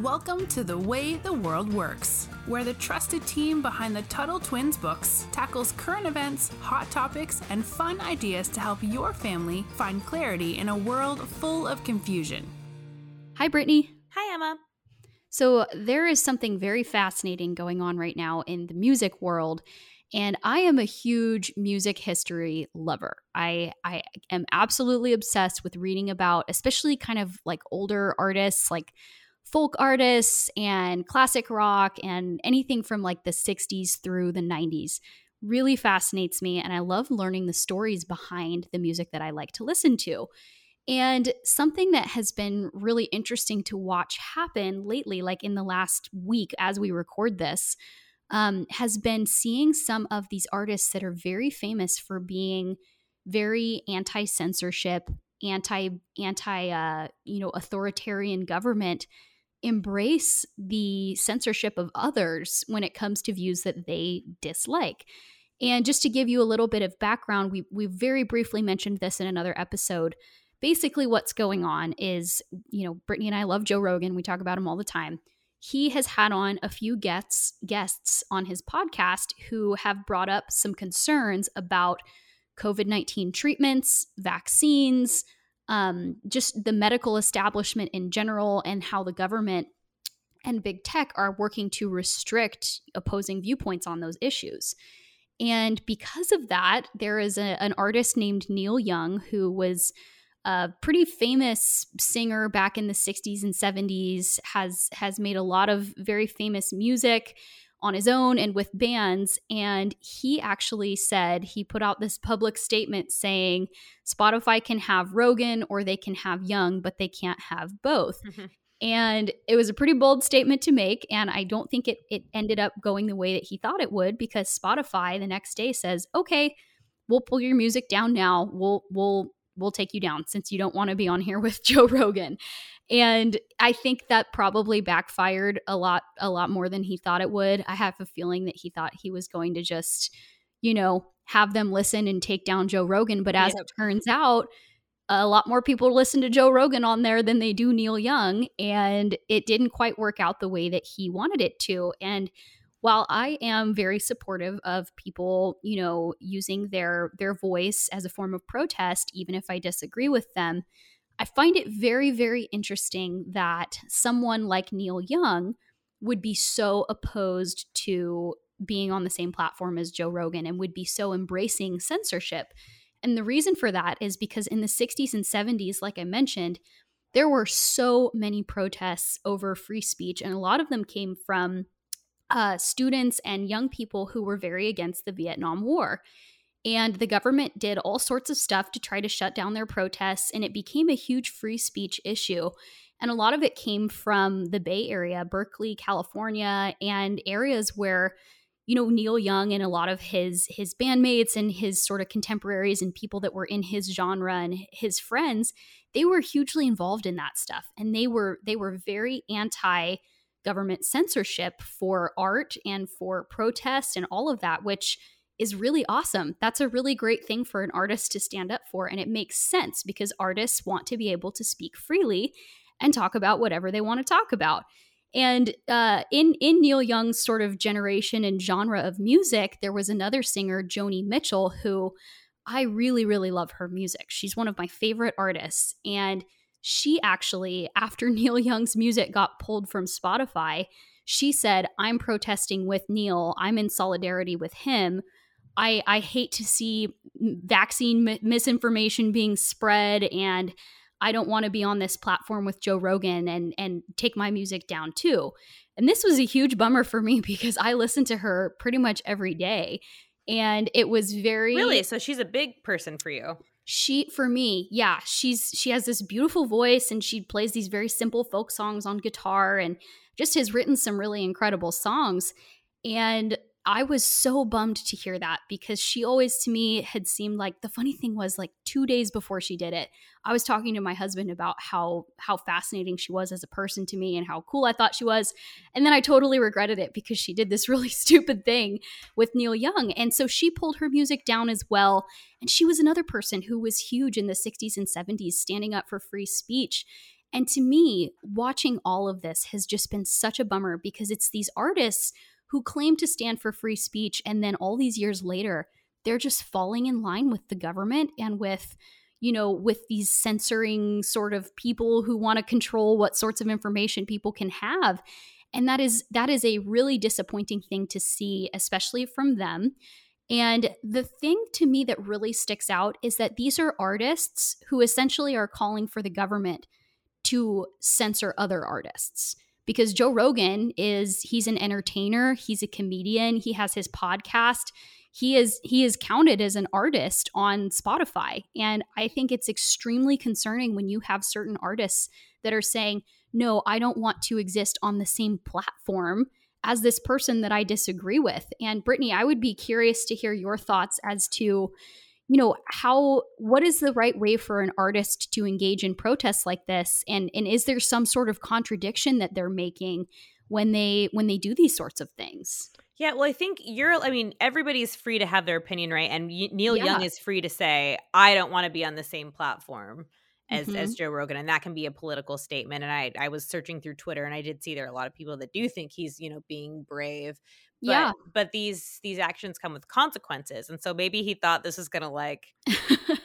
Welcome to The Way the World Works, where the trusted team behind the Tuttle Twins books tackles current events, hot topics, and fun ideas to help your family find clarity in a world full of confusion. Hi, Brittany. Hi, Emma. So, there is something very fascinating going on right now in the music world. And I am a huge music history lover. I, I am absolutely obsessed with reading about, especially kind of like older artists, like folk artists and classic rock and anything from like the 60s through the 90s really fascinates me and I love learning the stories behind the music that I like to listen to. And something that has been really interesting to watch happen lately, like in the last week as we record this, um, has been seeing some of these artists that are very famous for being very anti censorship, anti anti uh, you know authoritarian government embrace the censorship of others when it comes to views that they dislike. And just to give you a little bit of background, we we very briefly mentioned this in another episode. Basically, what's going on is, you know, Brittany and I love Joe Rogan. We talk about him all the time. He has had on a few guests guests on his podcast who have brought up some concerns about COVID nineteen treatments, vaccines, um, just the medical establishment in general and how the government and big tech are working to restrict opposing viewpoints on those issues. And because of that, there is a, an artist named Neil Young who was a pretty famous singer back in the 60s and 70s has has made a lot of very famous music on his own and with bands. And he actually said, he put out this public statement saying Spotify can have Rogan or they can have Young, but they can't have both. Mm-hmm. And it was a pretty bold statement to make. And I don't think it, it ended up going the way that he thought it would because Spotify the next day says, okay, we'll pull your music down now. We'll, we'll, we'll take you down since you don't want to be on here with Joe Rogan. And I think that probably backfired a lot a lot more than he thought it would. I have a feeling that he thought he was going to just, you know, have them listen and take down Joe Rogan, but as it turns out, a lot more people listen to Joe Rogan on there than they do Neil Young, and it didn't quite work out the way that he wanted it to. And while I am very supportive of people, you know, using their their voice as a form of protest, even if I disagree with them, I find it very, very interesting that someone like Neil Young would be so opposed to being on the same platform as Joe Rogan and would be so embracing censorship. And the reason for that is because in the 60s and 70s, like I mentioned, there were so many protests over free speech, and a lot of them came from uh, students and young people who were very against the Vietnam War. And the government did all sorts of stuff to try to shut down their protests, and it became a huge free speech issue. And a lot of it came from the Bay Area, Berkeley, California, and areas where you know Neil Young and a lot of his his bandmates and his sort of contemporaries and people that were in his genre and his friends they were hugely involved in that stuff and they were they were very anti government censorship for art and for protest and all of that which is really awesome. That's a really great thing for an artist to stand up for. And it makes sense because artists want to be able to speak freely and talk about whatever they want to talk about. And uh, in in Neil Young's sort of generation and genre of music, there was another singer, Joni Mitchell, who I really really love her music. She's one of my favorite artists, and she actually, after Neil Young's music got pulled from Spotify, she said, "I'm protesting with Neil. I'm in solidarity with him." I, I hate to see vaccine misinformation being spread and I don't want to be on this platform with Joe Rogan and and take my music down too. And this was a huge bummer for me because I listen to her pretty much every day and it was very Really? So she's a big person for you. She for me, yeah, she's she has this beautiful voice and she plays these very simple folk songs on guitar and just has written some really incredible songs. And I was so bummed to hear that because she always to me had seemed like the funny thing was like 2 days before she did it I was talking to my husband about how how fascinating she was as a person to me and how cool I thought she was and then I totally regretted it because she did this really stupid thing with Neil Young and so she pulled her music down as well and she was another person who was huge in the 60s and 70s standing up for free speech And to me, watching all of this has just been such a bummer because it's these artists who claim to stand for free speech and then all these years later, they're just falling in line with the government and with you know, with these censoring sort of people who want to control what sorts of information people can have. And that is that is a really disappointing thing to see, especially from them. And the thing to me that really sticks out is that these are artists who essentially are calling for the government to censor other artists. Because Joe Rogan is he's an entertainer, he's a comedian, he has his podcast. He is he is counted as an artist on Spotify. And I think it's extremely concerning when you have certain artists that are saying no I don't want to exist on the same platform as this person that I disagree with. And Brittany I would be curious to hear your thoughts as to you know how what is the right way for an artist to engage in protests like this and and is there some sort of contradiction that they're making when they when they do these sorts of things yeah, well, I think you're. I mean, everybody's free to have their opinion, right? And Neil yeah. Young is free to say, "I don't want to be on the same platform." As, mm-hmm. as Joe Rogan, and that can be a political statement. And I I was searching through Twitter, and I did see there are a lot of people that do think he's you know being brave, but, yeah. But these these actions come with consequences, and so maybe he thought this is gonna like,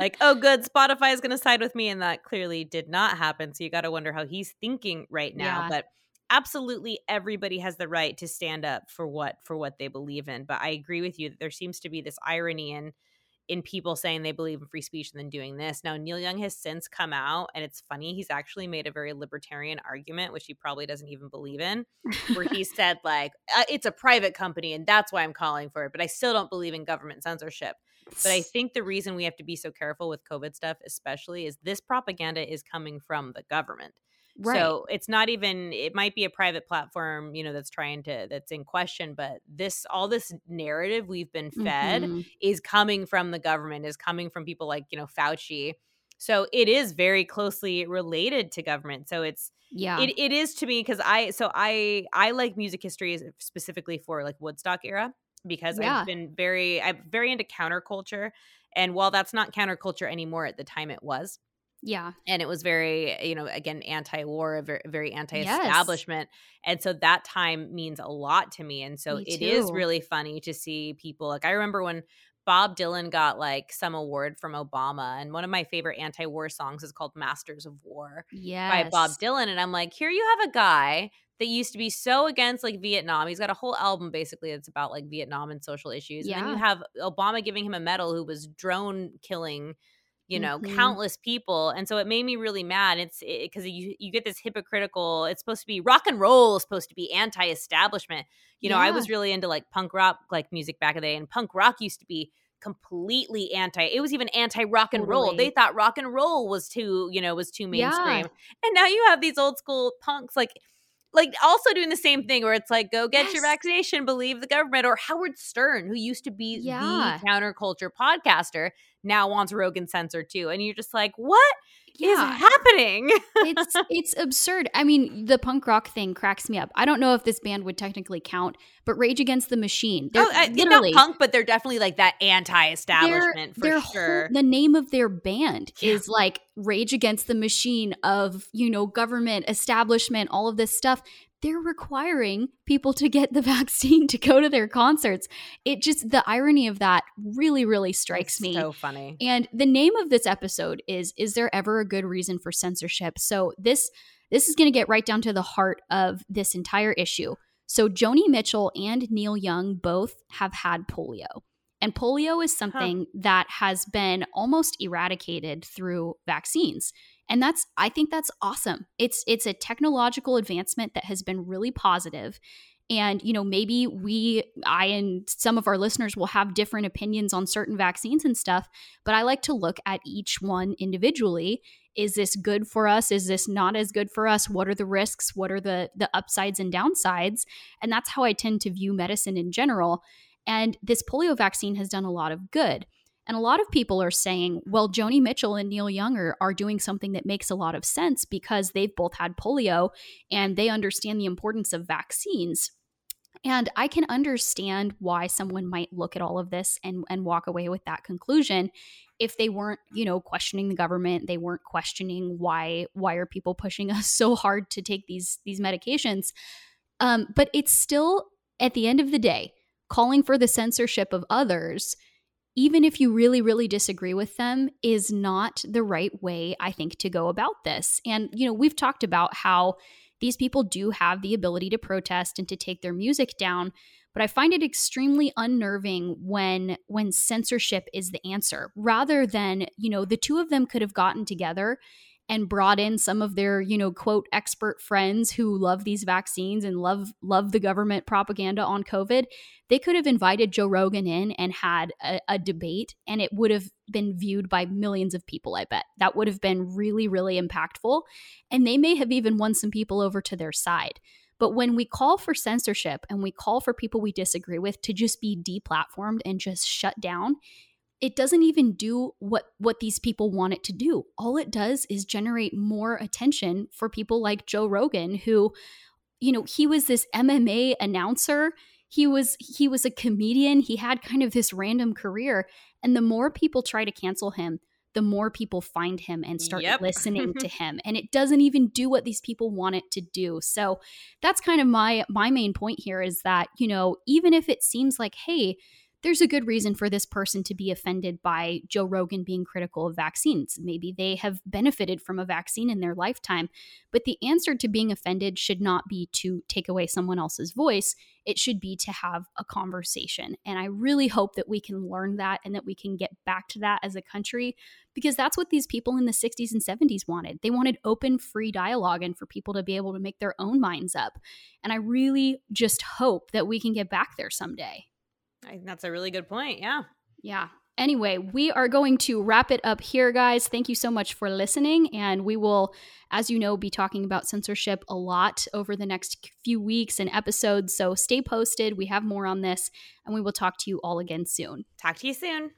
like oh good, Spotify is gonna side with me, and that clearly did not happen. So you got to wonder how he's thinking right now. Yeah. But absolutely everybody has the right to stand up for what for what they believe in but i agree with you that there seems to be this irony in in people saying they believe in free speech and then doing this. Now neil young has since come out and it's funny he's actually made a very libertarian argument which he probably doesn't even believe in where he said like uh, it's a private company and that's why i'm calling for it but i still don't believe in government censorship. But I think the reason we have to be so careful with COVID stuff, especially, is this propaganda is coming from the government. Right. So it's not even it might be a private platform, you know, that's trying to that's in question, but this all this narrative we've been fed mm-hmm. is coming from the government, is coming from people like, you know, Fauci. So it is very closely related to government. So it's yeah. It it is to me cuz I so I I like music history specifically for like Woodstock era because yeah. I've been very I'm very into counterculture and while that's not counterculture anymore at the time it was yeah. And it was very, you know, again, anti war, very, anti establishment. Yes. And so that time means a lot to me. And so me it is really funny to see people like, I remember when Bob Dylan got like some award from Obama. And one of my favorite anti war songs is called Masters of War yes. by Bob Dylan. And I'm like, here you have a guy that used to be so against like Vietnam. He's got a whole album basically that's about like Vietnam and social issues. Yeah. And then you have Obama giving him a medal who was drone killing you know mm-hmm. countless people and so it made me really mad it's because it, you you get this hypocritical it's supposed to be rock and roll is supposed to be anti-establishment you know yeah. i was really into like punk rock like music back in the day and punk rock used to be completely anti it was even anti rock and totally. roll they thought rock and roll was too you know was too mainstream yeah. and now you have these old school punks like like also doing the same thing where it's like go get yes. your vaccination believe the government or howard stern who used to be yeah. the counterculture podcaster now wants rogan censored too and you're just like what yeah. is happening. It's it's absurd. I mean the punk rock thing cracks me up. I don't know if this band would technically count but rage against the machine they're oh, uh, literally not punk but they're definitely like that anti-establishment for sure. whole, the name of their band yeah. is like rage against the machine of you know government establishment all of this stuff they're requiring people to get the vaccine to go to their concerts. It just the irony of that really really strikes it's me. So funny. And the name of this episode is is there ever a good reason for censorship? So this this is going to get right down to the heart of this entire issue. So Joni Mitchell and Neil Young both have had polio. And polio is something huh. that has been almost eradicated through vaccines. And that's I think that's awesome. It's it's a technological advancement that has been really positive. And you know maybe we i and some of our listeners will have different opinions on certain vaccines and stuff but i like to look at each one individually. Is this good for us? Is this not as good for us? What are the risks? What are the the upsides and downsides? And that's how i tend to view medicine in general. And this polio vaccine has done a lot of good and a lot of people are saying, well, Joni Mitchell and Neil Young are, are doing something that makes a lot of sense because they've both had polio and they understand the importance of vaccines. And I can understand why someone might look at all of this and, and walk away with that conclusion if they weren't, you know, questioning the government, they weren't questioning why why are people pushing us so hard to take these these medications. Um, but it's still at the end of the day calling for the censorship of others even if you really, really disagree with them, is not the right way, I think, to go about this. And, you know, we've talked about how these people do have the ability to protest and to take their music down but i find it extremely unnerving when when censorship is the answer rather than you know the two of them could have gotten together and brought in some of their, you know, quote expert friends who love these vaccines and love love the government propaganda on COVID, they could have invited Joe Rogan in and had a, a debate and it would have been viewed by millions of people, I bet. That would have been really, really impactful. And they may have even won some people over to their side. But when we call for censorship and we call for people we disagree with to just be deplatformed and just shut down, it doesn't even do what what these people want it to do. All it does is generate more attention for people like Joe Rogan who you know, he was this MMA announcer. He was he was a comedian. He had kind of this random career and the more people try to cancel him, the more people find him and start yep. listening to him and it doesn't even do what these people want it to do so that's kind of my my main point here is that you know even if it seems like hey there's a good reason for this person to be offended by Joe Rogan being critical of vaccines. Maybe they have benefited from a vaccine in their lifetime. But the answer to being offended should not be to take away someone else's voice. It should be to have a conversation. And I really hope that we can learn that and that we can get back to that as a country because that's what these people in the 60s and 70s wanted. They wanted open, free dialogue and for people to be able to make their own minds up. And I really just hope that we can get back there someday. I think that's a really good point. Yeah. Yeah. Anyway, we are going to wrap it up here, guys. Thank you so much for listening. And we will, as you know, be talking about censorship a lot over the next few weeks and episodes. So stay posted. We have more on this, and we will talk to you all again soon. Talk to you soon.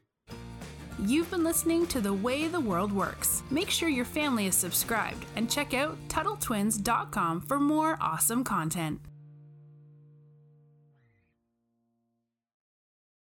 You've been listening to The Way the World Works. Make sure your family is subscribed and check out TuttleTwins.com for more awesome content.